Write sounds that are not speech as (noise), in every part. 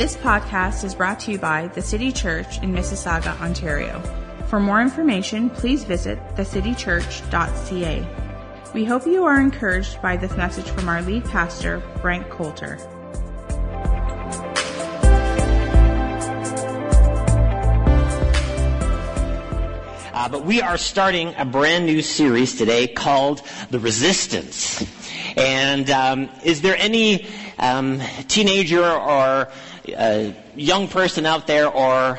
This podcast is brought to you by the City Church in Mississauga, Ontario. For more information, please visit thecitychurch.ca. We hope you are encouraged by this message from our lead pastor, Frank Coulter. Uh, but we are starting a brand new series today called The Resistance. And um, is there any um, teenager or uh, young person out there, or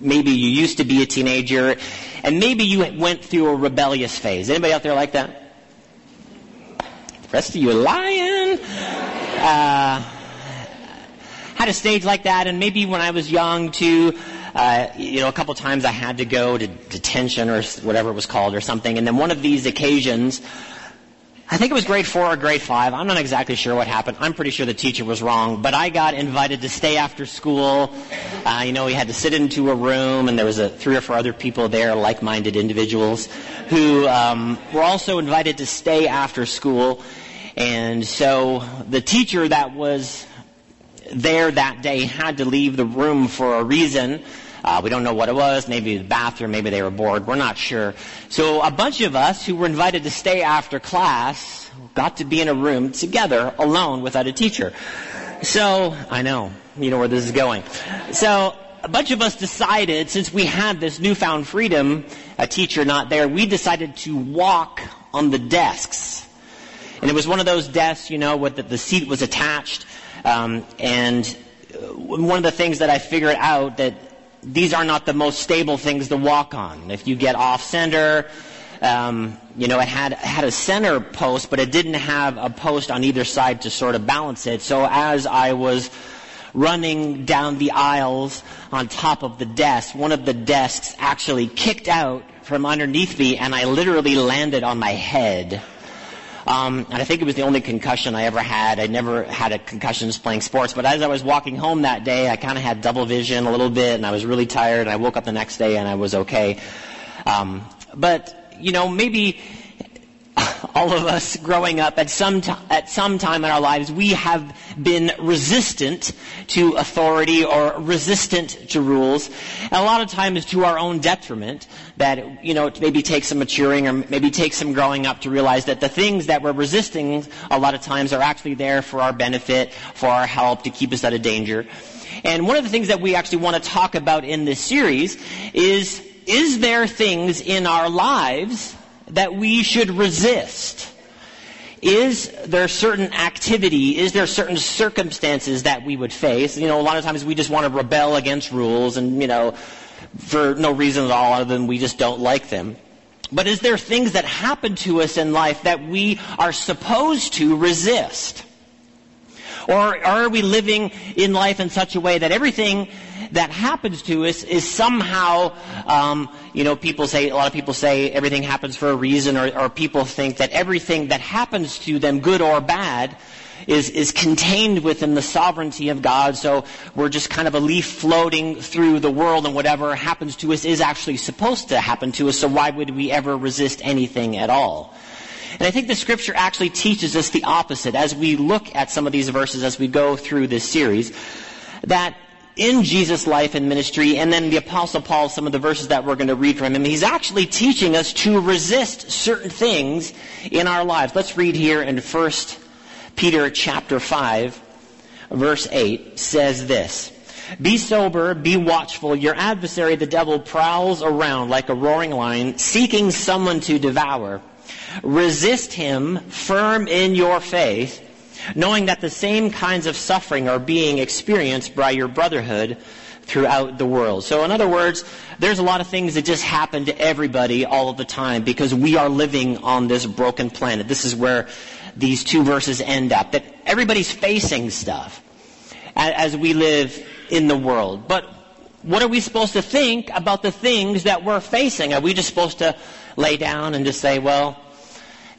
maybe you used to be a teenager, and maybe you went through a rebellious phase. Anybody out there like that? The rest of you are lying. Uh, had a stage like that, and maybe when I was young too. Uh, you know, a couple times I had to go to detention or whatever it was called or something, and then one of these occasions, I think it was grade four or grade five. I'm not exactly sure what happened. I'm pretty sure the teacher was wrong, but I got invited to stay after school. Uh, you know, we had to sit into a room, and there was a, three or four other people there, like-minded individuals, who um, were also invited to stay after school. And so the teacher that was there that day had to leave the room for a reason. Uh, we don't know what it was. Maybe the bathroom. Maybe they were bored. We're not sure. So a bunch of us who were invited to stay after class got to be in a room together, alone, without a teacher. So I know you know where this is going. So a bunch of us decided, since we had this newfound freedom, a teacher not there, we decided to walk on the desks. And it was one of those desks, you know, with the, the seat was attached. Um, and one of the things that I figured out that these are not the most stable things to walk on. If you get off center, um, you know, it had had a center post, but it didn't have a post on either side to sort of balance it. So as I was running down the aisles on top of the desk, one of the desks actually kicked out from underneath me, and I literally landed on my head. Um, and I think it was the only concussion I ever had. I never had a concussion just playing sports. But as I was walking home that day, I kind of had double vision a little bit, and I was really tired. And I woke up the next day and I was okay. Um, but you know, maybe (coughs) all of us growing up at some t- at some time in our lives we have been resistant to authority or resistant to rules. And a lot of times to our own detriment that you know maybe take some maturing or maybe take some growing up to realize that the things that we're resisting a lot of times are actually there for our benefit for our help to keep us out of danger. And one of the things that we actually want to talk about in this series is is there things in our lives that we should resist? Is there certain activity, is there certain circumstances that we would face? You know, a lot of times we just want to rebel against rules and, you know, for no reason at all other than we just don't like them. But is there things that happen to us in life that we are supposed to resist? Or are we living in life in such a way that everything that happens to us is somehow, um, you know, people say, a lot of people say everything happens for a reason, or, or people think that everything that happens to them, good or bad, is, is contained within the sovereignty of God. So we're just kind of a leaf floating through the world and whatever happens to us is actually supposed to happen to us. So why would we ever resist anything at all? And I think the scripture actually teaches us the opposite as we look at some of these verses as we go through this series. That in Jesus' life and ministry, and then the apostle Paul, some of the verses that we're going to read from him, he's actually teaching us to resist certain things in our lives. Let's read here in 1 Peter chapter 5, verse 8 says this. Be sober, be watchful. Your adversary, the devil, prowls around like a roaring lion, seeking someone to devour. Resist him firm in your faith, knowing that the same kinds of suffering are being experienced by your brotherhood throughout the world. So in other words, there's a lot of things that just happen to everybody all of the time because we are living on this broken planet. This is where these two verses end up, that everybody's facing stuff as we live in the world. But what are we supposed to think about the things that we're facing? Are we just supposed to lay down and just say, well,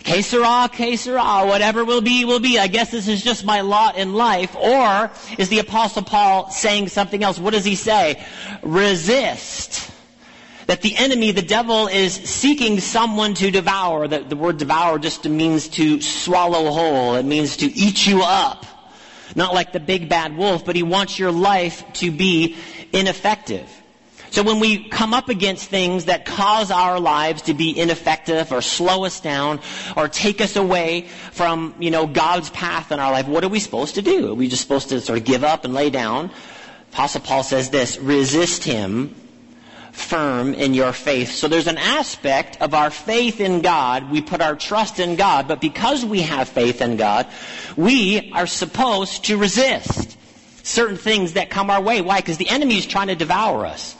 que sera, whatever will be, will be. I guess this is just my lot in life. Or is the apostle Paul saying something else? What does he say? Resist. That the enemy, the devil, is seeking someone to devour. The, the word devour just means to swallow whole. It means to eat you up. not like the big bad wolf, but he wants your life to be ineffective. So when we come up against things that cause our lives to be ineffective or slow us down or take us away from, you know, God's path in our life, what are we supposed to do? Are we just supposed to sort of give up and lay down? Apostle Paul says this, resist him firm in your faith. So there's an aspect of our faith in God. We put our trust in God, but because we have faith in God, we are supposed to resist certain things that come our way. Why? Because the enemy is trying to devour us.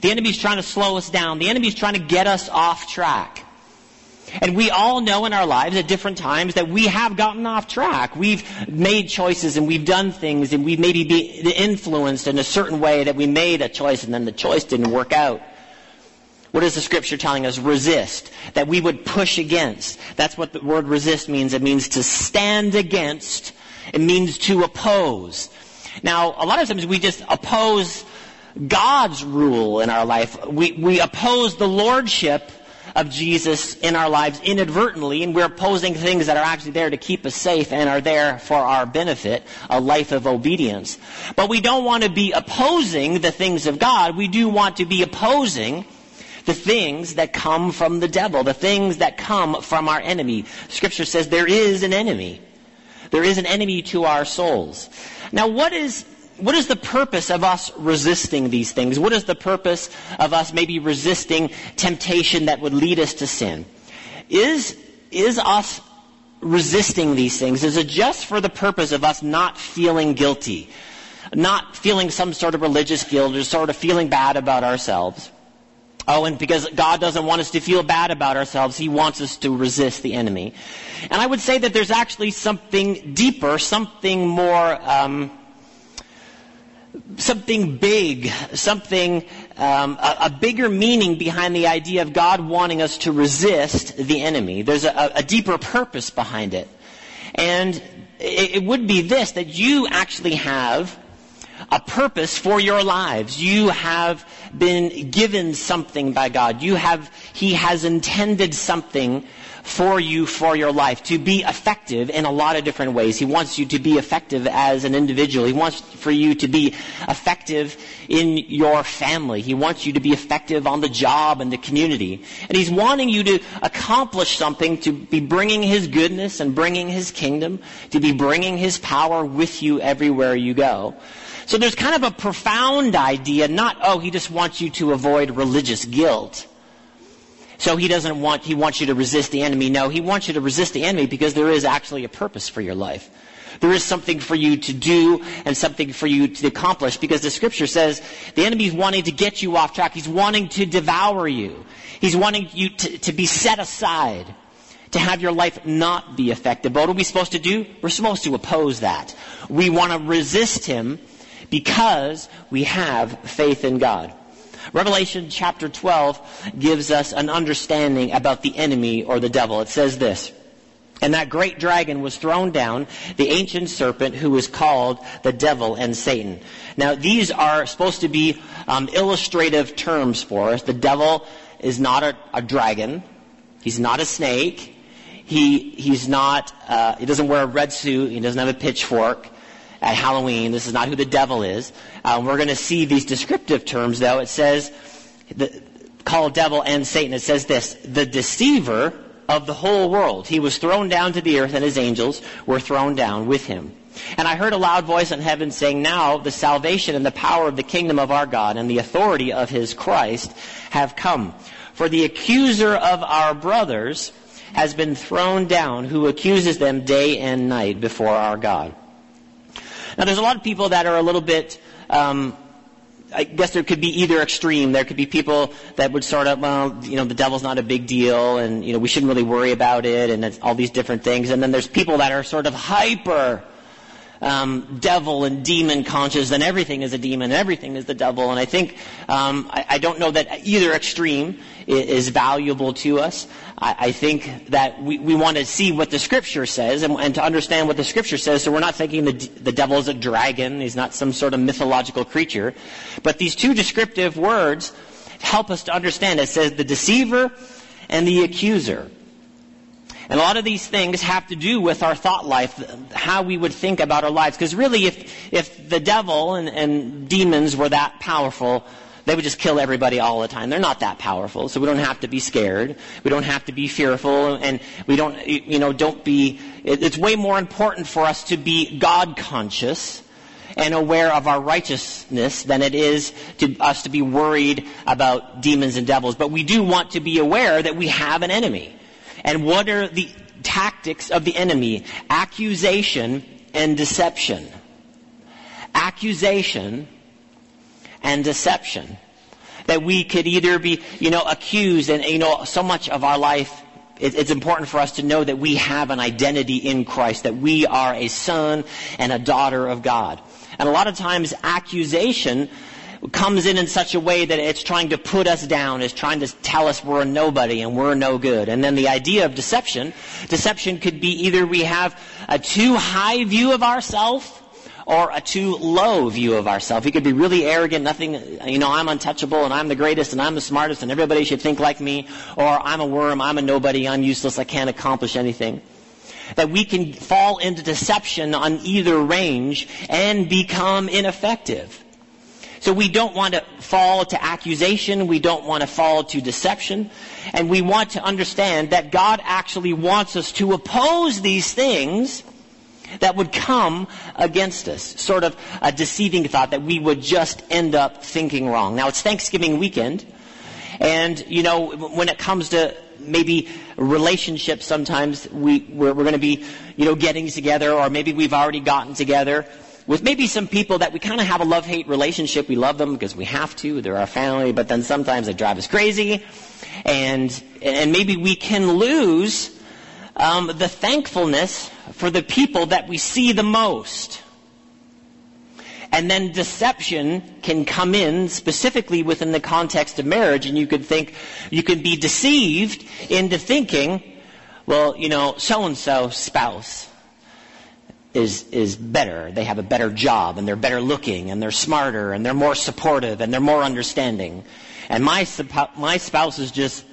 The enemy's trying to slow us down. The enemy's trying to get us off track. And we all know in our lives at different times that we have gotten off track. We've made choices and we've done things and we've maybe been influenced in a certain way that we made a choice and then the choice didn't work out. What is the scripture telling us? Resist. That we would push against. That's what the word resist means. It means to stand against. It means to oppose. Now, a lot of times we just oppose God's rule in our life. We, we oppose the lordship of Jesus in our lives inadvertently, and we're opposing things that are actually there to keep us safe and are there for our benefit, a life of obedience. But we don't want to be opposing the things of God. We do want to be opposing the things that come from the devil, the things that come from our enemy. Scripture says there is an enemy. There is an enemy to our souls. Now, what is what is the purpose of us resisting these things? What is the purpose of us maybe resisting temptation that would lead us to sin? Is, is us resisting these things, is it just for the purpose of us not feeling guilty? Not feeling some sort of religious guilt or sort of feeling bad about ourselves? Oh, and because God doesn't want us to feel bad about ourselves, He wants us to resist the enemy. And I would say that there's actually something deeper, something more, um, something big, something, um, a, a, bigger meaning behind the idea of God wanting us to resist the enemy. There's a, a deeper purpose behind it. And it, it would be this, that you actually have a purpose for your lives. You have been given something by God. You have, He has intended something for you for your life to be effective in a lot of different ways. He wants you to be effective as an individual. He wants for you to be effective in your family. He wants you to be effective on the job and the community. And he's wanting you to accomplish something to be bringing his goodness and bringing his kingdom, to be bringing his power with you everywhere you go. So there's kind of a profound idea, not, oh, he just wants you to avoid religious guilt. So he doesn't want, he wants you to resist the enemy. No, he wants you to resist the enemy because there is actually a purpose for your life. There is something for you to do and something for you to accomplish because the scripture says the enemy is wanting to get you off track. He's wanting to devour you. He's wanting you to, to be set aside, to have your life not be effective. But what are we supposed to do? We're supposed to oppose that. We want to resist him because we have faith in God. Revelation chapter 12 gives us an understanding about the enemy or the devil. It says this. And that great dragon was thrown down, the ancient serpent who is called the devil and Satan. Now these are supposed to be um, illustrative terms for us. The devil is not a, a dragon. He's not a snake. He, he's not, uh, he doesn't wear a red suit. He doesn't have a pitchfork at Halloween. This is not who the devil is. Um, we're going to see these descriptive terms, though. It says, the, called devil and Satan. It says this, the deceiver of the whole world. He was thrown down to the earth and his angels were thrown down with him. And I heard a loud voice in heaven saying, Now the salvation and the power of the kingdom of our God and the authority of his Christ have come. For the accuser of our brothers has been thrown down who accuses them day and night before our God. Now, there's a lot of people that are a little bit, um, I guess there could be either extreme. There could be people that would sort of, well, you know, the devil's not a big deal, and you know, we shouldn't really worry about it, and all these different things. And then there's people that are sort of hyper um, devil and demon conscious, and everything is a demon, and everything is the devil. And I think um, I, I, don't know that either extreme is, is valuable to us. I, I think that we, we, want to see what the Scripture says and, and, to understand what the Scripture says. So we're not thinking the, the devil is a dragon; he's not some sort of mythological creature. But these two descriptive words help us to understand. It says the deceiver and the accuser. And a lot of these things have to do with our thought life, how we would think about our lives. Because really, if, if the devil and, and demons were that powerful, they would just kill everybody all the time. They're not that powerful, so we don't have to be scared. We don't have to be fearful, and we don't, you know, don't be. It's way more important for us to be God conscious and aware of our righteousness than it is to us to be worried about demons and devils. But we do want to be aware that we have an enemy. And what are the tactics of the enemy? Accusation and deception. Accusation and deception. That we could either be, you know, accused and, you know, so much of our life it's important for us to know that we have an identity in Christ, that we are a son and a daughter of God. And a lot of times accusation comes in in such a way that it's trying to put us down, it's trying to tell us we're a nobody and we're no good. And then the idea of deception, deception could be either we have a too high view of ourselves or a too low view of ourselves. We could be really arrogant, nothing, you know, I'm untouchable and I'm the greatest and I'm the smartest and everybody should think like me, or I'm a worm, I'm a nobody, I'm useless, I can't accomplish anything that we can fall into deception on either range and become ineffective. So we don't want to fall to accusation. We don't want to fall to deception. And we want to understand that God actually wants us to oppose these things that would come against us. Sort of a deceiving thought that we would just end up thinking wrong. Now it's Thanksgiving weekend. And, you know, when it comes to maybe relationships, sometimes we, we're, we're going to be, you know, getting together or maybe we've already gotten together with maybe some people that we kind of have a love-hate relationship. We love them because we have to. They're our family, but then sometimes they drive us crazy. And, and maybe we can lose um, the thankfulness for the people that we see the most. And then deception can come in specifically within the context of marriage, and you could think, you could be deceived into thinking, well, you know, so and so spouse is, is better. They have a better job and they're better looking and they're smarter and they're more supportive and they're more understanding. And my, my spouse is just,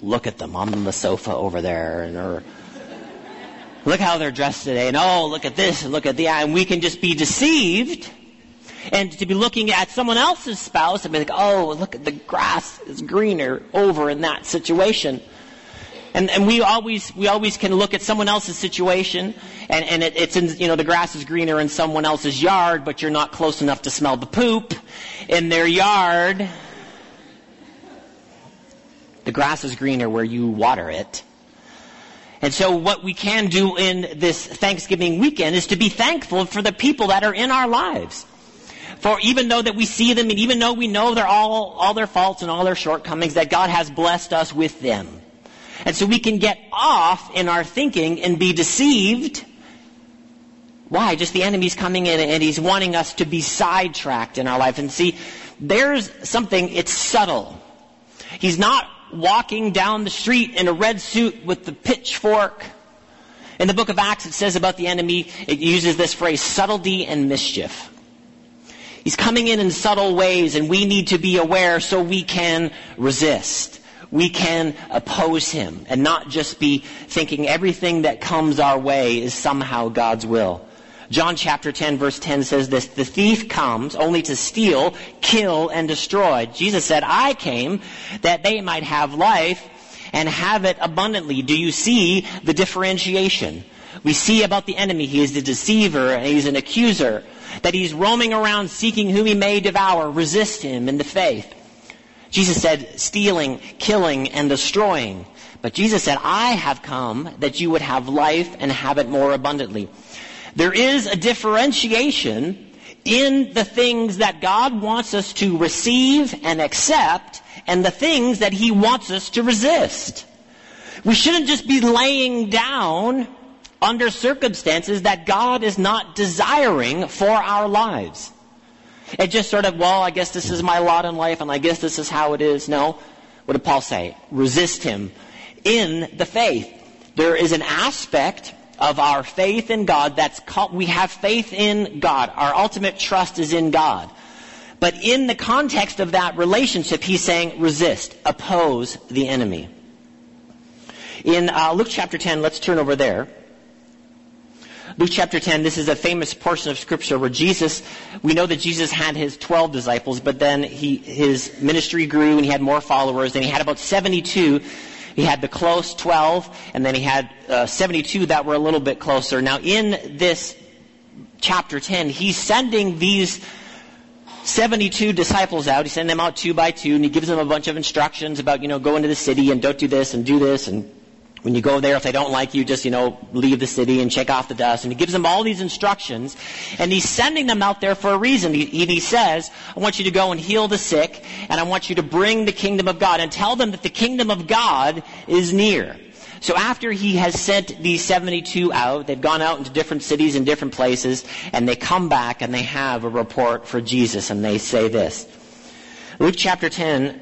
look at them on the sofa over there and or, look how they're dressed today and oh, look at this and look at the, and we can just be deceived and to be looking at someone else's spouse and be like, oh, look at the grass is greener over in that situation. And, and we always, we always can look at someone else's situation and, and it, it's in, you know, the grass is greener in someone else's yard, but you're not close enough to smell the poop in their yard. The grass is greener where you water it. And so what we can do in this Thanksgiving weekend is to be thankful for the people that are in our lives. For even though that we see them and even though we know they're all, all their faults and all their shortcomings, that God has blessed us with them. And so we can get off in our thinking and be deceived. Why? Just the enemy's coming in and he's wanting us to be sidetracked in our life. And see, there's something, it's subtle. He's not walking down the street in a red suit with the pitchfork. In the book of Acts, it says about the enemy, it uses this phrase, subtlety and mischief. He's coming in in subtle ways and we need to be aware so we can resist we can oppose him and not just be thinking everything that comes our way is somehow God's will. John chapter 10 verse 10 says this, the thief comes only to steal, kill, and destroy. Jesus said, I came that they might have life and have it abundantly. Do you see the differentiation? We see about the enemy, he is the deceiver, and he's an accuser, that he's roaming around seeking whom he may devour, resist him in the faith. Jesus said stealing, killing, and destroying. But Jesus said, I have come that you would have life and have it more abundantly. There is a differentiation in the things that God wants us to receive and accept and the things that He wants us to resist. We shouldn't just be laying down under circumstances that God is not desiring for our lives. It just sort of, well, I guess this is my lot in life and I guess this is how it is. No. What did Paul say? Resist him in the faith. There is an aspect of our faith in God that's called, we have faith in God. Our ultimate trust is in God. But in the context of that relationship, he's saying resist, oppose the enemy. In uh, Luke chapter 10, let's turn over there. Luke chapter 10, this is a famous portion of scripture where Jesus, we know that Jesus had his 12 disciples, but then he, his ministry grew and he had more followers, and he had about 72. He had the close 12, and then he had uh, 72 that were a little bit closer. Now in this chapter 10, he's sending these 72 disciples out. He sends them out two by two, and he gives them a bunch of instructions about, you know, go into the city and don't do this and do this and when you go there, if they don't like you, just, you know, leave the city and shake off the dust. And he gives them all these instructions. And he's sending them out there for a reason. He, he says, I want you to go and heal the sick, and I want you to bring the kingdom of God, and tell them that the kingdom of God is near. So after he has sent these 72 out, they've gone out into different cities and different places, and they come back and they have a report for Jesus, and they say this. Luke chapter 10,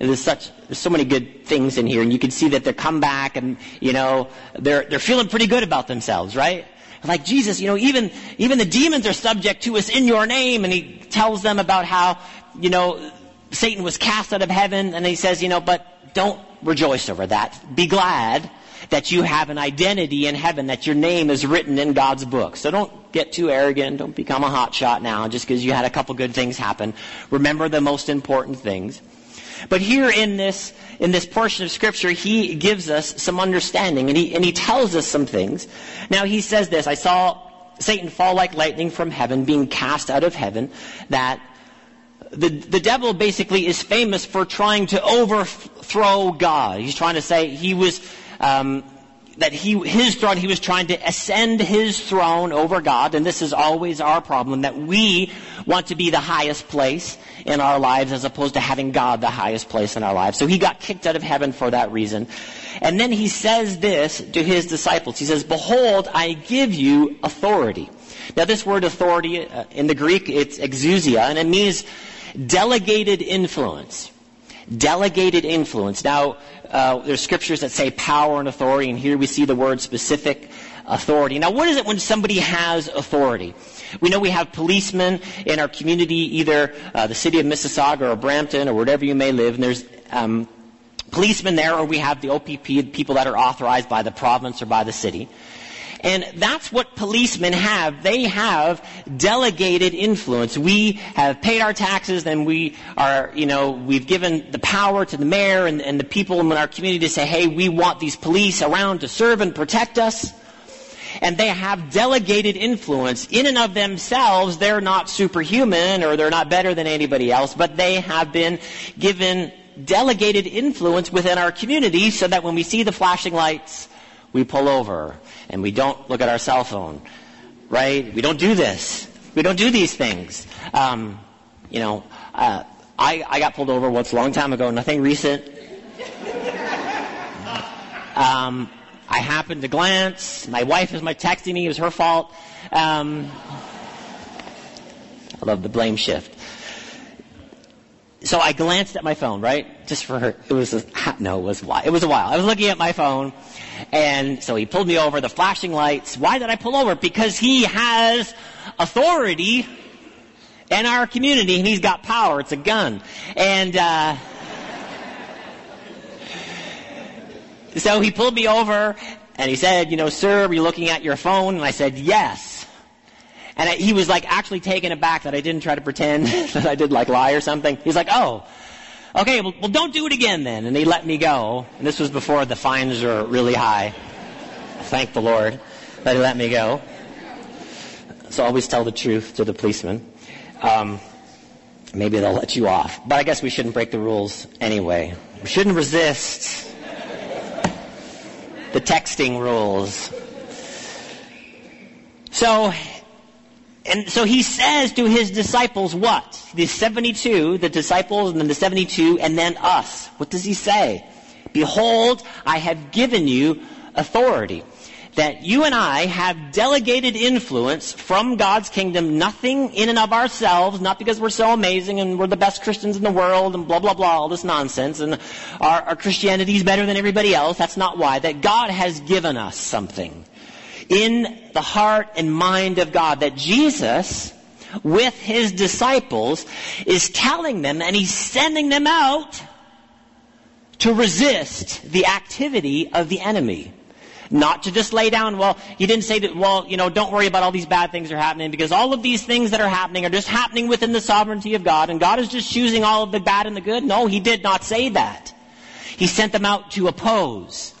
There's such there's so many good things in here, and you can see that they come back and you know they're they're feeling pretty good about themselves, right? Like Jesus, you know, even even the demons are subject to us in your name, and he tells them about how you know Satan was cast out of heaven, and he says, you know, but don't rejoice over that. Be glad that you have an identity in heaven, that your name is written in God's book. So don't get too arrogant. Don't become a hotshot now just because you had a couple good things happen. Remember the most important things. But here in this, in this portion of scripture, he gives us some understanding and he, and he tells us some things. Now he says this, I saw Satan fall like lightning from heaven, being cast out of heaven, that the, the devil basically is famous for trying to overthrow God. He's trying to say he was, um, that he, his throne, he was trying to ascend his throne over God, and this is always our problem, that we want to be the highest place in our lives as opposed to having God the highest place in our lives. So he got kicked out of heaven for that reason. And then he says this to his disciples. He says, Behold, I give you authority. Now this word authority, uh, in the Greek, it's exousia, and it means delegated influence. Delegated influence. Now, uh, there's scriptures that say power and authority, and here we see the word specific authority. Now, what is it when somebody has authority? We know we have policemen in our community, either uh, the city of Mississauga or Brampton or wherever you may live, and there's um, policemen there, or we have the OPP, people that are authorized by the province or by the city. And that's what policemen have. They have delegated influence. We have paid our taxes and we are, you know, we've given the power to the mayor and, and the people in our community to say, hey, we want these police around to serve and protect us and they have delegated influence. In and of themselves, they're not superhuman or they're not better than anybody else, but they have been given delegated influence within our community so that when we see the flashing lights, we pull over and we don't look at our cell phone, right? We don't do this. We don't do these things. Um, you know, uh, I, I got pulled over once a long time ago, nothing recent. (laughs) Um, I happened to glance. My wife is my texting me. It was her fault. Um, I love the blame shift. So I glanced at my phone, right? Just for her. It was a, no, it was a while. It was a while. I was looking at my phone, and so he pulled me over. The flashing lights. Why did I pull over? Because he has authority in our community, and he's got power. It's a gun, and. Uh, So he pulled me over and he said, you know, sir, are you looking at your phone? And I said, yes. And he was like actually taken aback that I didn't try to pretend (laughs) that I did like lie or something. He's like, oh, okay, well, well don't do it again then. And he let me go. And this was before the fines were really high. Thank the Lord that he let me go. So always tell the truth to the policeman. Um, maybe they'll let you off. But I guess we shouldn't break the rules anyway. We shouldn't resist the texting rules. So, and so he says to his disciples what? The 72, the disciples and then the 72 and then us. What does he say? Behold, I have given you authority. That you and I have delegated influence from God's kingdom, nothing in and of ourselves, not because we're so amazing and we're the best Christians in the world and blah, blah, blah, all this nonsense, and our, our Christianity is better than everybody else. That's not why. That God has given us something in the heart and mind of God. That Jesus, with his disciples, is telling them and he's sending them out to resist the activity of the enemy. Not to just lay down, well, he didn't say that, well, you know, don't worry about all these bad things that are happening because all of these things that are happening are just happening within the sovereignty of God and God is just choosing all of the bad and the good. No, he did not say that. He sent them out to oppose.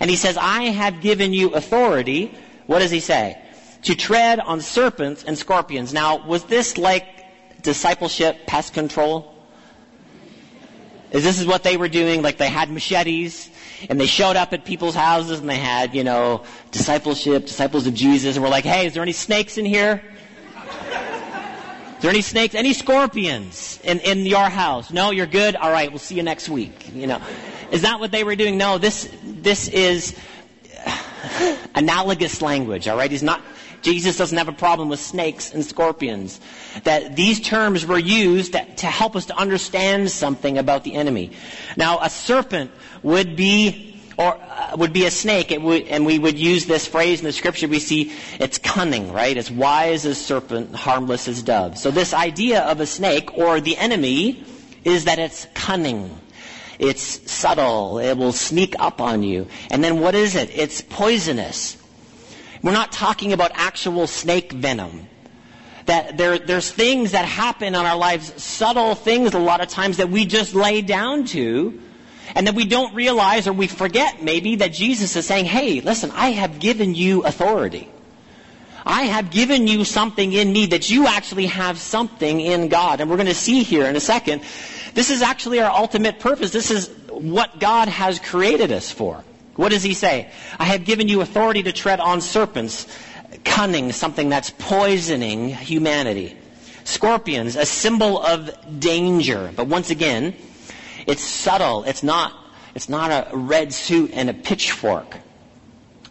And he says, I have given you authority. What does he say? To tread on serpents and scorpions. Now, was this like discipleship pest control? Is this is what they were doing? Like they had machetes and they showed up at people's houses and they had, you know, discipleship, disciples of Jesus, and we're like, hey, is there any snakes in here? Is there any snakes? Any scorpions in, in your house? No, you're good? All right, we'll see you next week. You know. Is that what they were doing? No, this this is (sighs) analogous language, all right? He's not Jesus doesn't have a problem with snakes and scorpions. That these terms were used to help us to understand something about the enemy. Now, a serpent would be or uh, would be a snake, would, and we would use this phrase in the scripture. We see it's cunning, right? It's wise as serpent, harmless as dove. So this idea of a snake or the enemy is that it's cunning. It's subtle. It will sneak up on you. And then what is it? It's poisonous. We're not talking about actual snake venom. That there, there's things that happen in our lives, subtle things a lot of times that we just lay down to, and that we don't realize or we forget maybe that Jesus is saying, hey, listen, I have given you authority. I have given you something in me that you actually have something in God. And we're going to see here in a second, this is actually our ultimate purpose. This is what God has created us for. What does he say? I have given you authority to tread on serpents, cunning, something that's poisoning humanity. Scorpions, a symbol of danger. But once again, it's subtle. It's not, it's not a red suit and a pitchfork.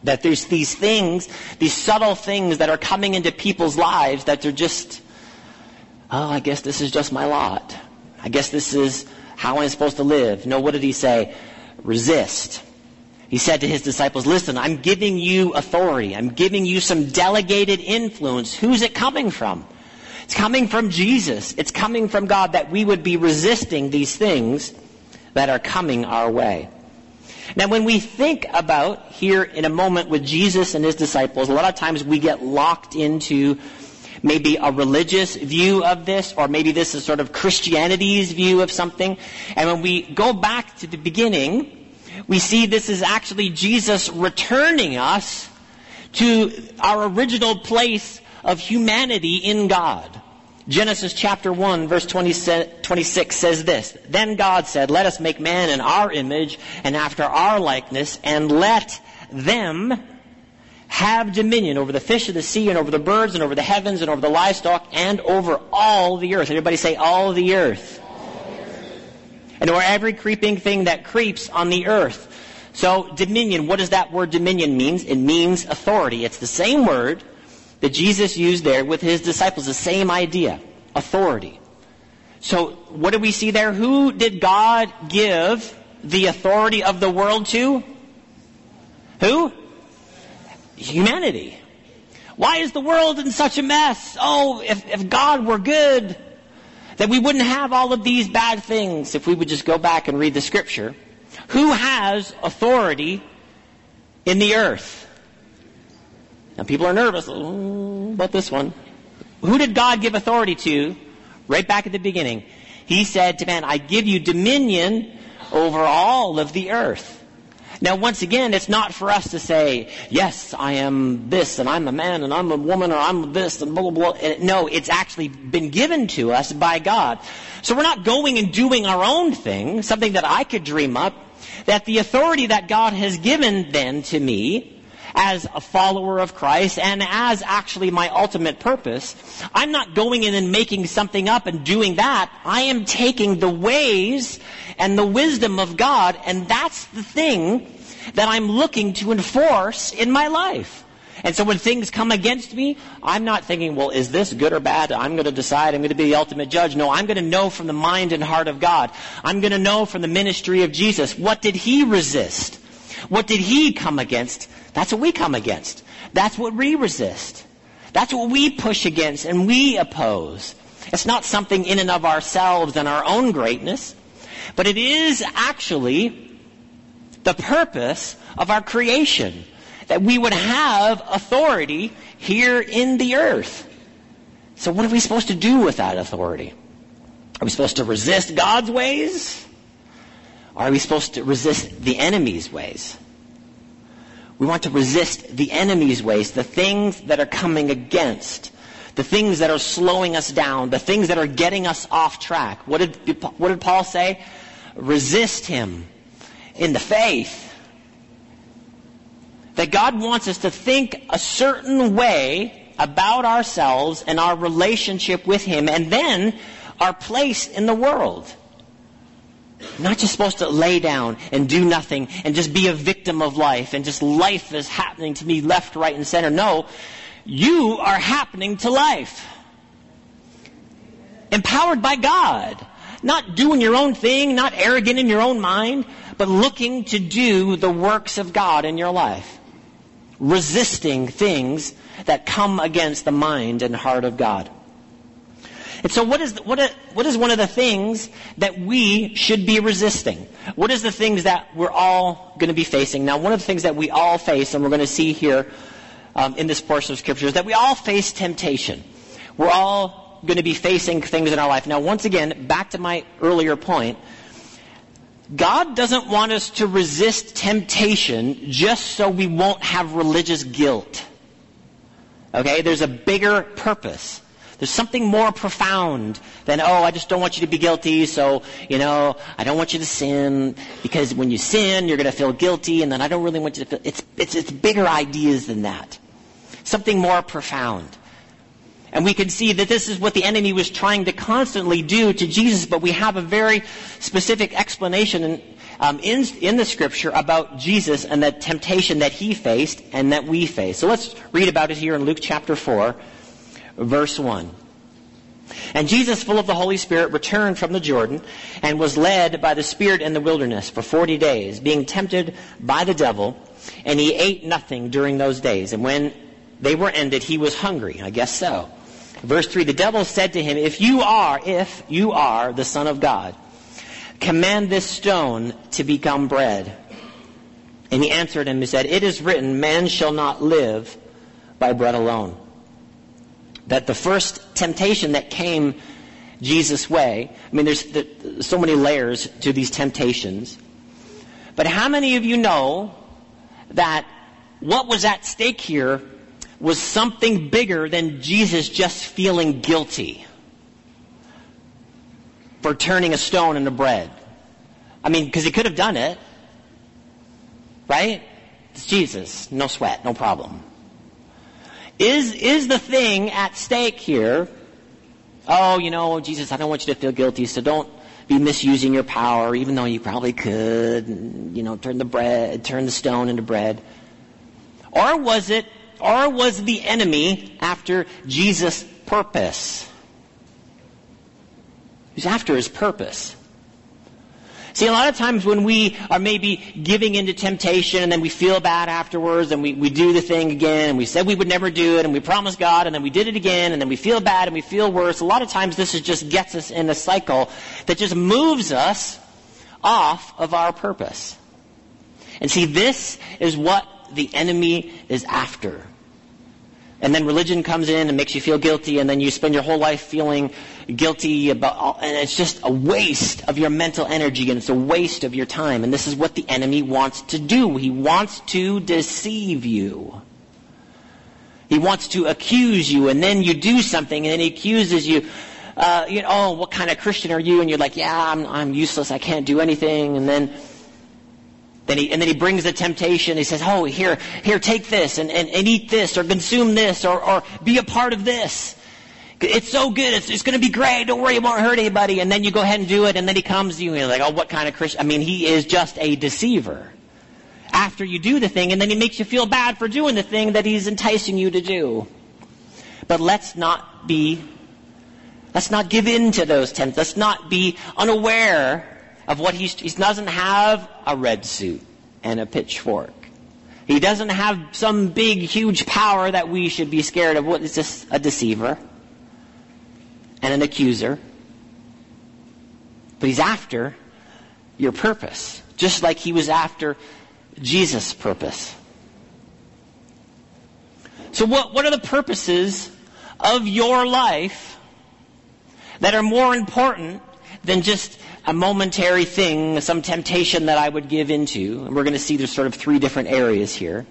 That there's these things, these subtle things that are coming into people's lives that they're just, oh, I guess this is just my lot. I guess this is how I'm supposed to live. No, what did he say? Resist. He said to his disciples, listen, I'm giving you authority. I'm giving you some delegated influence. Who's it coming from? It's coming from Jesus. It's coming from God that we would be resisting these things that are coming our way. Now, when we think about here in a moment with Jesus and his disciples, a lot of times we get locked into maybe a religious view of this, or maybe this is sort of Christianity's view of something. And when we go back to the beginning, we see this is actually Jesus returning us to our original place of humanity in God. Genesis chapter 1 verse 26 says this, Then God said, Let us make man in our image and after our likeness, and let them have dominion over the fish of the sea and over the birds and over the heavens and over the livestock and over all the earth. Everybody say all the earth and over every creeping thing that creeps on the earth. So dominion, what does that word dominion mean? It means authority. It's the same word that Jesus used there with his disciples, the same idea, authority. So what do we see there? Who did God give the authority of the world to? Who? Humanity. Why is the world in such a mess? Oh, if, if God were good, that we wouldn't have all of these bad things if we would just go back and read the scripture. Who has authority in the earth? Now people are nervous oh, about this one. Who did God give authority to right back at the beginning? He said to man, I give you dominion over all of the earth. Now, once again, it's not for us to say, yes, I am this, and I'm a man, and I'm a woman, or I'm this, and blah, blah, blah. No, it's actually been given to us by God. So we're not going and doing our own thing, something that I could dream up. That the authority that God has given then to me, as a follower of Christ and as actually my ultimate purpose. I'm not going in and making something up and doing that. I am taking the ways and the wisdom of God and that's the thing that I'm looking to enforce in my life. And so when things come against me, I'm not thinking, well, is this good or bad? I'm going to decide. I'm going to be the ultimate judge. No, I'm going to know from the mind and heart of God. I'm going to know from the ministry of Jesus. What did he resist? What did he come against? That's what we come against. That's what we resist. That's what we push against and we oppose. It's not something in and of ourselves and our own greatness, but it is actually the purpose of our creation that we would have authority here in the earth. So what are we supposed to do with that authority? Are we supposed to resist God's ways? Are we supposed to resist the enemy's ways? We want to resist the enemy's ways, the things that are coming against, the things that are slowing us down, the things that are getting us off track. What did, what did Paul say? Resist him in the faith. That God wants us to think a certain way about ourselves and our relationship with Him and then our place in the world. Not just supposed to lay down and do nothing and just be a victim of life and just life is happening to me left, right, and center. No, you are happening to life. Empowered by God. Not doing your own thing, not arrogant in your own mind, but looking to do the works of God in your life. Resisting things that come against the mind and heart of God. And so what is, what, what is one of the things that we should be resisting? What is the things that we're all going to be facing? Now, one of the things that we all face, and we're going to see here um, in this portion of Scripture, is that we all face temptation. We're all going to be facing things in our life. Now, once again, back to my earlier point, God doesn't want us to resist temptation just so we won't have religious guilt. Okay? There's a bigger purpose. There's something more profound than, oh, I just don't want you to be guilty, so, you know, I don't want you to sin, because when you sin, you're going to feel guilty, and then I don't really want you to feel, it's, it's, it's bigger ideas than that. Something more profound. And we can see that this is what the enemy was trying to constantly do to Jesus, but we have a very specific explanation in, um, in, in the scripture about Jesus and the temptation that he faced and that we face. So let's read about it here in Luke chapter 4 verse 1. And Jesus, full of the Holy Spirit, returned from the Jordan and was led by the Spirit in the wilderness for 40 days, being tempted by the devil, and he ate nothing during those days. And when they were ended, he was hungry. I guess so. Verse 3, the devil said to him, If you are, if you are the Son of God, command this stone to become bread. And he answered him and said, It is written, man shall not live by bread alone that the first temptation that came Jesus' way, I mean, there's, so many layers to these temptations. But how many of you know that what was at stake here was something bigger than Jesus just feeling guilty for turning a stone into bread? I mean, because he could have done it. Right? It's Jesus. No sweat. No problem. Is, is the thing at stake here, oh, you know, Jesus, I don't want you to feel guilty, so don't be misusing your power, even though you probably could, you know, turn the bread, turn the stone into bread. Or was it, or was the enemy after Jesus' purpose? He's after his purpose. See, a lot of times when we are maybe giving into temptation and then we feel bad afterwards and we, we do the thing again and we said we would never do it and we promised God and then we did it again and then we feel bad and we feel worse. A lot of times this is just gets us in a cycle that just moves us off of our purpose. And see, this is what the enemy is after. And then religion comes in and makes you feel guilty, and then you spend your whole life feeling guilty about, all, and it's just a waste of your mental energy, and it's a waste of your time. And this is what the enemy wants to do. He wants to deceive you. He wants to accuse you, and then you do something, and then he accuses you. Uh, you know, oh, what kind of Christian are you? And you're like, yeah, I'm, I'm useless. I can't do anything. And then then he, and then he brings the temptation. He says, oh, here, here, take this and, and, and eat this or consume this or, or be a part of this. It's so good. It's, it's going to be great. Don't worry. It won't hurt anybody. And then you go ahead and do it. And then he comes to you and you're like, oh, what kind of Christian? I mean, he is just a deceiver. after you do the thing, and then he makes you feel bad for doing the thing that he's enticing you to do. But let's not be, let's not give in to those temptations. Let's not be unaware of what he's, he doesn't have a red suit and a pitchfork. He doesn't have some big, huge power that we should be scared of. What is this? A deceiver and an accuser. But he's after your purpose, just like he was after Jesus' purpose. So what, what are the purposes of your life that are more important than just a momentary thing, some temptation that I would give into? And we're going to see there's sort of three different areas here.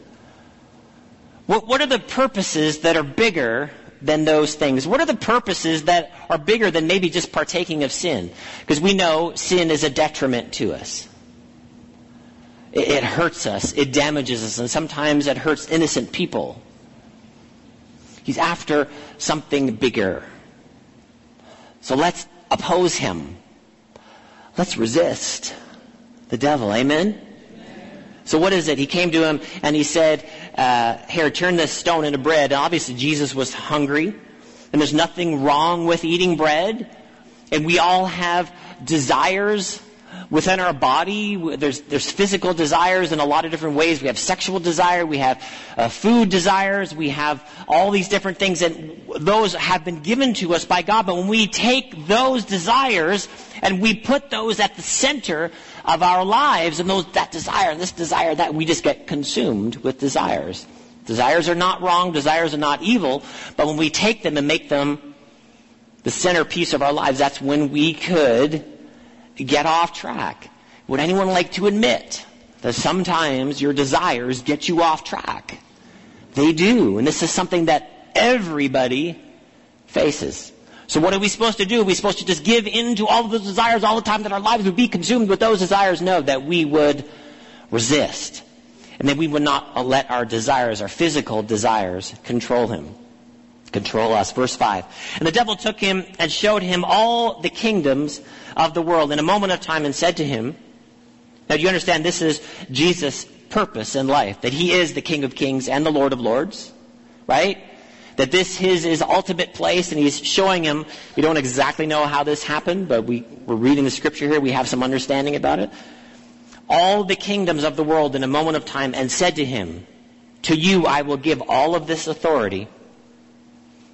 What, what are the purposes that are bigger than those things? What are the purposes that are bigger than maybe just partaking of sin? Because we know sin is a detriment to us. It, hurts us, it damages us, and sometimes it hurts innocent people. He's after something bigger. So let's oppose him. Let's resist the devil. Amen? So what is it? He came to him and he said, uh, here, turn this stone into bread. And obviously Jesus was hungry. And there's nothing wrong with eating bread. And we all have desires within our body. There's, there's physical desires in a lot of different ways. We have sexual desire. We have uh, food desires. We have all these different things and those have been given to us by God. But when we take those desires and we put those at the center of our lives and those, that desire and this desire, that we just get consumed with desires. Desires are not wrong. Desires are not evil. But when we take them and make them the centerpiece of our lives, that's when we could get off track. Would anyone like to admit that sometimes your desires get you off track? They do. And this is something that everybody faces. So what are we supposed to do? Are we supposed to just give in to all of those desires all the time that our lives would be consumed with those desires? No, that we would resist. And that we would not let our desires, our physical desires, control him. Control us. Verse 5. And the devil took him and showed him all the kingdoms of the world in a moment of time and said to him, Now do you understand this is Jesus' purpose in life? That he is the King of kings and the Lord of lords? Right? That this is his ultimate place, and he's showing him. We don't exactly know how this happened, but we, we're reading the scripture here. We have some understanding about it. All the kingdoms of the world in a moment of time, and said to him, To you I will give all of this authority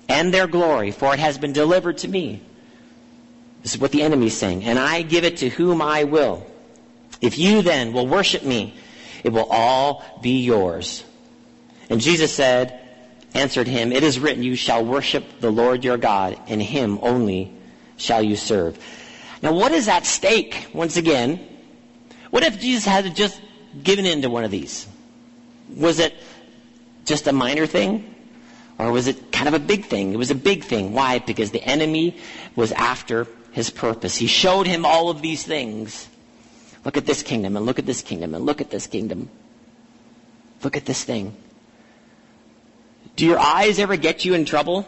and their glory, for it has been delivered to me. This is what the enemy is saying. And I give it to whom I will. If you then will worship me, it will all be yours. And Jesus said, answered him, It is written, You shall worship the Lord your God, and him only shall you serve. Now, what is at stake, once again? What if Jesus had just given in to one of these? Was it just a minor thing? Or was it kind of a big thing? It was a big thing. Why? Because the enemy was after his purpose. He showed him all of these things. Look at this kingdom, and look at this kingdom, and look at this kingdom. Look at this thing. Do your eyes ever get you in trouble?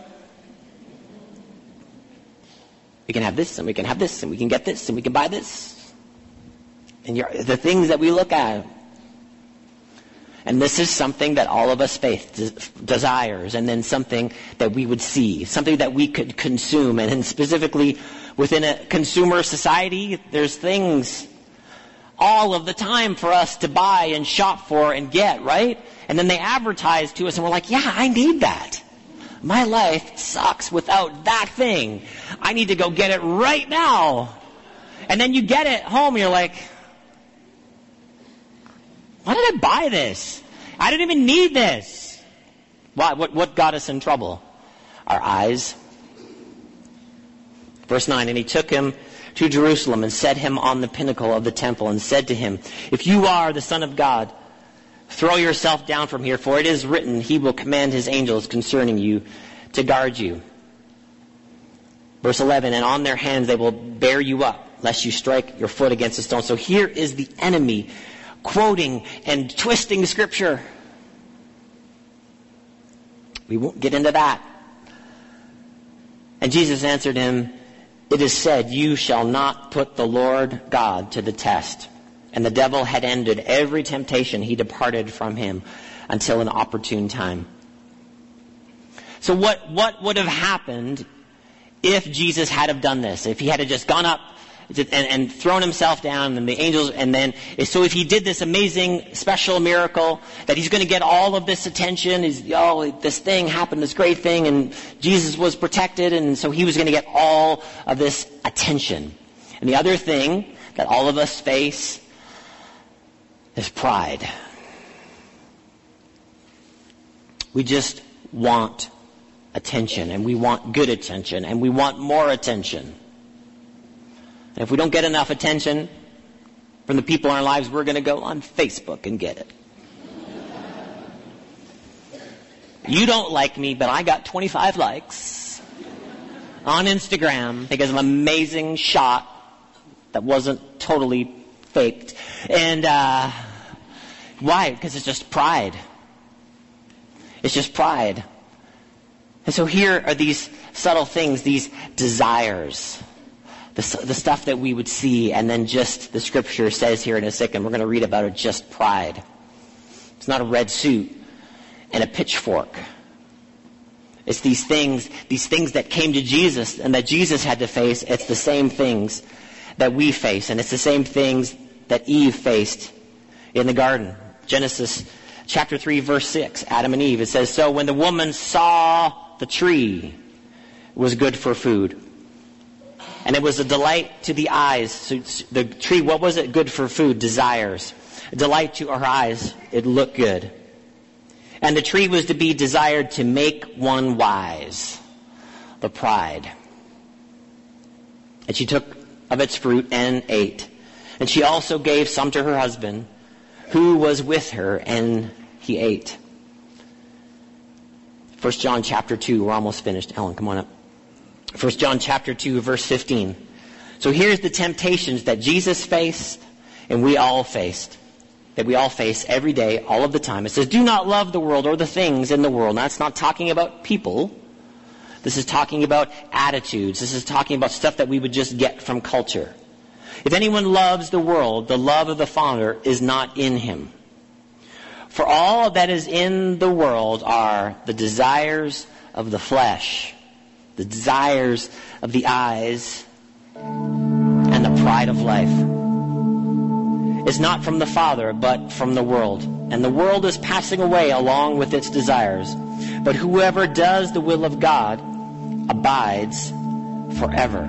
We can have this, and we can have this, and we can get this, and we can buy this. And the things that we look at. And this is something that all of us face, desires, and then something that we would see, something that we could consume. And specifically within a consumer society, there's things all of the time for us to buy and shop for and get, right? And then they advertise to us and we're like, yeah, I need that. My life sucks without that thing. I need to go get it right now. And then you get it home and you're like, why did I buy this? I didn't even need this. Why? What, what got us in trouble? Our eyes. Verse 9, and he took him to Jerusalem and set him on the pinnacle of the temple and said to him, If you are the Son of God, throw yourself down from here, for it is written, He will command His angels concerning you to guard you. Verse 11, and on their hands they will bear you up, lest you strike your foot against a stone. So here is the enemy quoting and twisting scripture. We won't get into that. And Jesus answered him, it is said, You shall not put the Lord God to the test. and the devil had ended every temptation, he departed from him until an opportune time. So what, what would have happened if Jesus had have done this? If he had have just gone up and, and thrown himself down and the angels and then so if he did this amazing special miracle that he's going to get all of this attention he's oh this thing happened this great thing and jesus was protected and so he was going to get all of this attention. And the other thing that all of us face is pride. We just want attention and we want good attention and we want more attention and if we don't get enough attention from the people in our lives, we're going to go on Facebook and get it. You don't like me, but I got 25 likes on Instagram because of an amazing shot that wasn't totally faked. And uh, why? Because it's just pride. It's just pride. And so here are these subtle things, these desires the, the stuff that we would see, and then just the scripture says here in a second, we're going to read about it, just pride. It's not a red suit and a pitchfork. It's these things, these things that came to Jesus and that Jesus had to face. It's the same things that we face, and it's the same things that Eve faced in the garden. Genesis chapter 3 verse 6, Adam and Eve. It says, So when the woman saw the tree was good for food, and it was a delight to the eyes. So the tree, what was it? Good for food, desires. A delight to her eyes. It looked good. And the tree was to be desired to make one wise. The pride. And she took of its fruit and ate. And she also gave some to her husband, who was with her, and he ate. First John chapter 2, we're almost finished. Ellen, come on up. 1 John chapter 2 verse 15. So here's the temptations that Jesus faced and we all faced. That we all face every day, all of the time. It says, do not love the world or the things in the world. Now, that's not talking about people. This is talking about attitudes. This is talking about stuff that we would just get from culture. If anyone loves the world, the love of the Father is not in him. For all that is in the world are the desires of the flesh, the desires of the eyes, and the pride of life is not from the Father, but from the world. And the world is passing away along with its desires. But whoever does the will of God abides forever.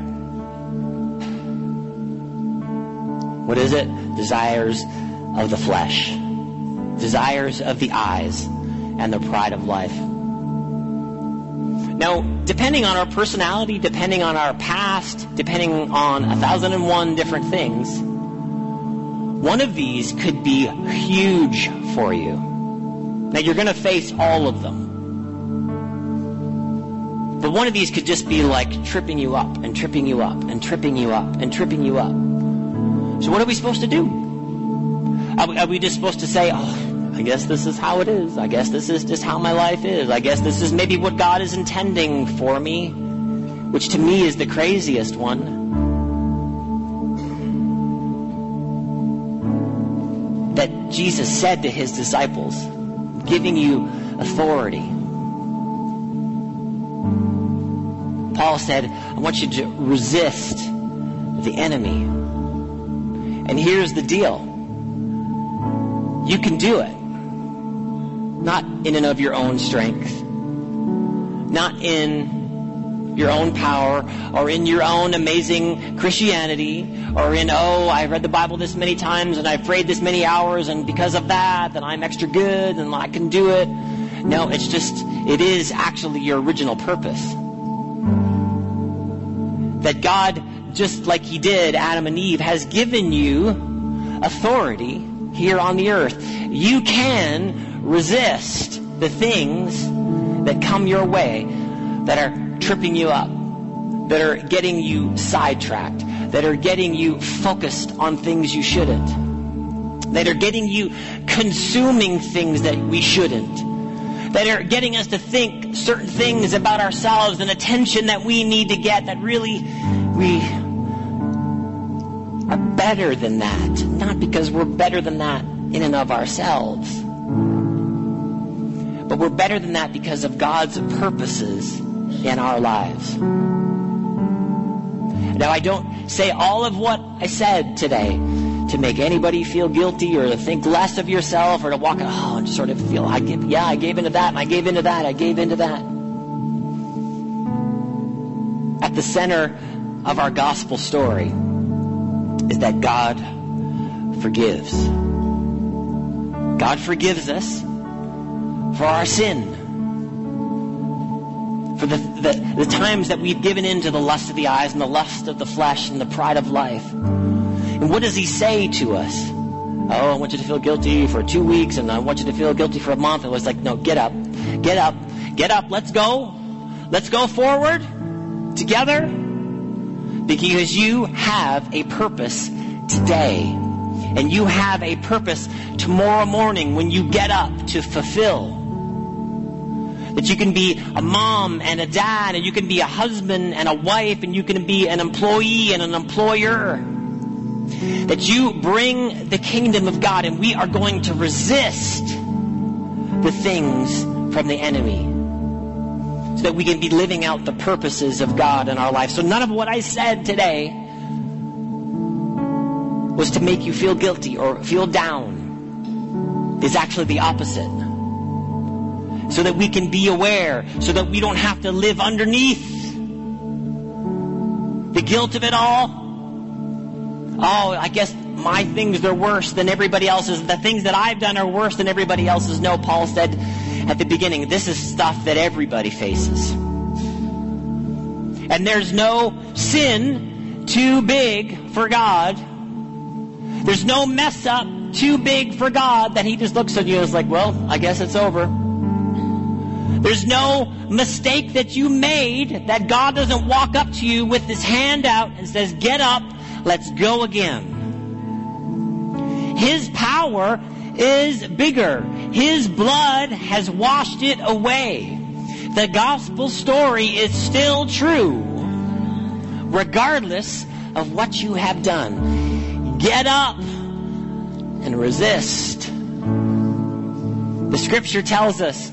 What is it? Desires of the flesh, desires of the eyes, and the pride of life. Now, depending on our personality, depending on our past, depending on a thousand and one different things, one of these could be huge for you. Now, you're going to face all of them. But one of these could just be like tripping you up and tripping you up and tripping you up and tripping you up. So what are we supposed to do? Are we, are we just supposed to say, oh, I guess this is how it is. I guess this is just how my life is. I guess this is maybe what God is intending for me, which to me is the craziest one. That Jesus said to his disciples, giving you authority. Paul said, I want you to resist the enemy. And here's the deal. You can do it. Not in and of your own strength. Not in your own power or in your own amazing Christianity or in, oh, I read the Bible this many times and I've prayed this many hours and because of that, then I'm extra good and I can do it. No, it's just, it is actually your original purpose. That God, just like He did Adam and Eve, has given you authority here on the earth. You can resist the things that come your way that are tripping you up, that are getting you sidetracked, that are getting you focused on things you shouldn't, that are getting you consuming things that we shouldn't, that are getting us to think certain things about ourselves and attention that we need to get that really we are better than that. Not because we're better than that in and of ourselves, but we're better than that because of God's purposes in our lives. Now, I don't say all of what I said today to make anybody feel guilty or to think less of yourself or to walk, oh, and sort of feel, I give, yeah, I gave into that, and I gave into that, I gave into that. At the center of our gospel story is that God forgives. God forgives us for our sin. For the, the, the, times that we've given in to the lust of the eyes and the lust of the flesh and the pride of life. And what does he say to us? Oh, I want you to feel guilty for two weeks and I want you to feel guilty for a month. It was like, no, get up, get up, get up, let's go. Let's go forward together because you have a purpose today. And you have a purpose tomorrow morning when you get up to fulfill. That you can be a mom and a dad, and you can be a husband and a wife, and you can be an employee and an employer. That you bring the kingdom of God, and we are going to resist the things from the enemy so that we can be living out the purposes of God in our life. So none of what I said today was to make you feel guilty or feel down. It's actually the opposite. So that we can be aware, so that we don't have to live underneath the guilt of it all. Oh, I guess my things are worse than everybody else's. The things that I've done are worse than everybody else's. No, Paul said at the beginning, this is stuff that everybody faces. And there's no sin too big for God. There's no mess up too big for God that He just looks at you and is like, well, I guess it's over. There's no mistake that you made that God doesn't walk up to you with His hand out and says, get up, let's go again. His power is bigger. His blood has washed it away. The gospel story is still true, regardless of what you have done. Get up and resist. The scripture tells us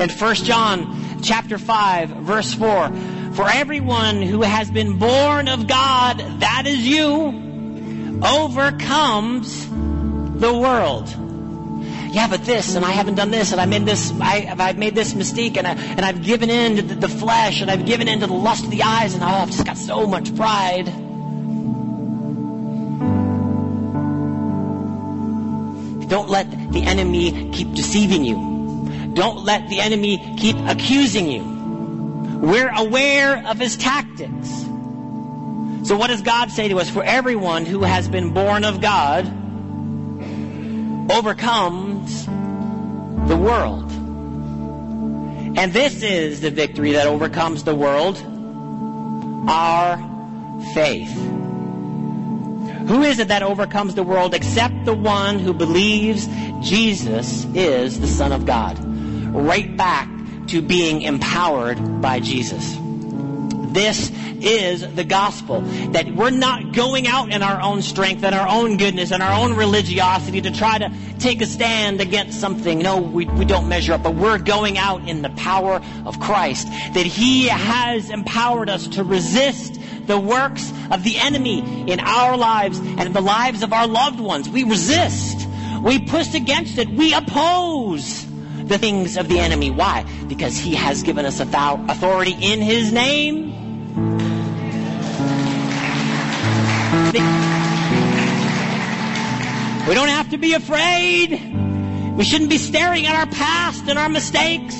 in 1 John chapter 5 verse 4, for everyone who has been born of God, that is you, overcomes the world. Yeah, but this, and I haven't done this, and I made this, I, I've made this mistake, and, I, and I've given in to the, the flesh, and I've given in to the lust of the eyes, and oh, I've just got so much pride. Don't let the enemy keep deceiving you. Don't let the enemy keep accusing you. We're aware of his tactics. So what does God say to us? For everyone who has been born of God, overcomes the world. And this is the victory that overcomes the world our faith. Who is it that overcomes the world except the one who believes Jesus is the Son of God? Right back to being empowered by Jesus. This is the gospel. That we're not going out in our own strength and our own goodness and our own religiosity to try to take a stand against something. No, we, we don't measure up, but we're going out in the power of Christ. That He has empowered us to resist the works of the enemy in our lives and in the lives of our loved ones. We resist. We push against it. We oppose the things of the enemy. Why? Because he has given us authority in his name we don't have to be afraid. We shouldn't be staring at our past and our mistakes.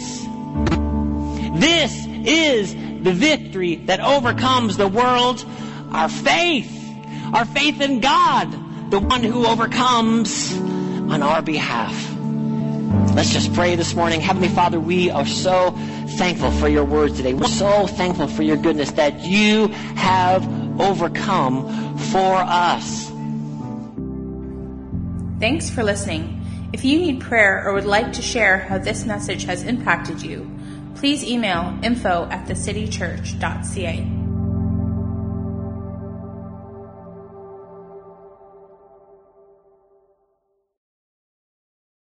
This is the victory that overcomes the world. Our faith. Our faith in God. The one who overcomes on our behalf. Let's just pray this morning. Heavenly Father, we are so thankful for your words today. We're so thankful for your goodness that you have overcome for us. Thanks for listening. If you need prayer or would like to share how this message has impacted you, please email info at thecitychurch.ca.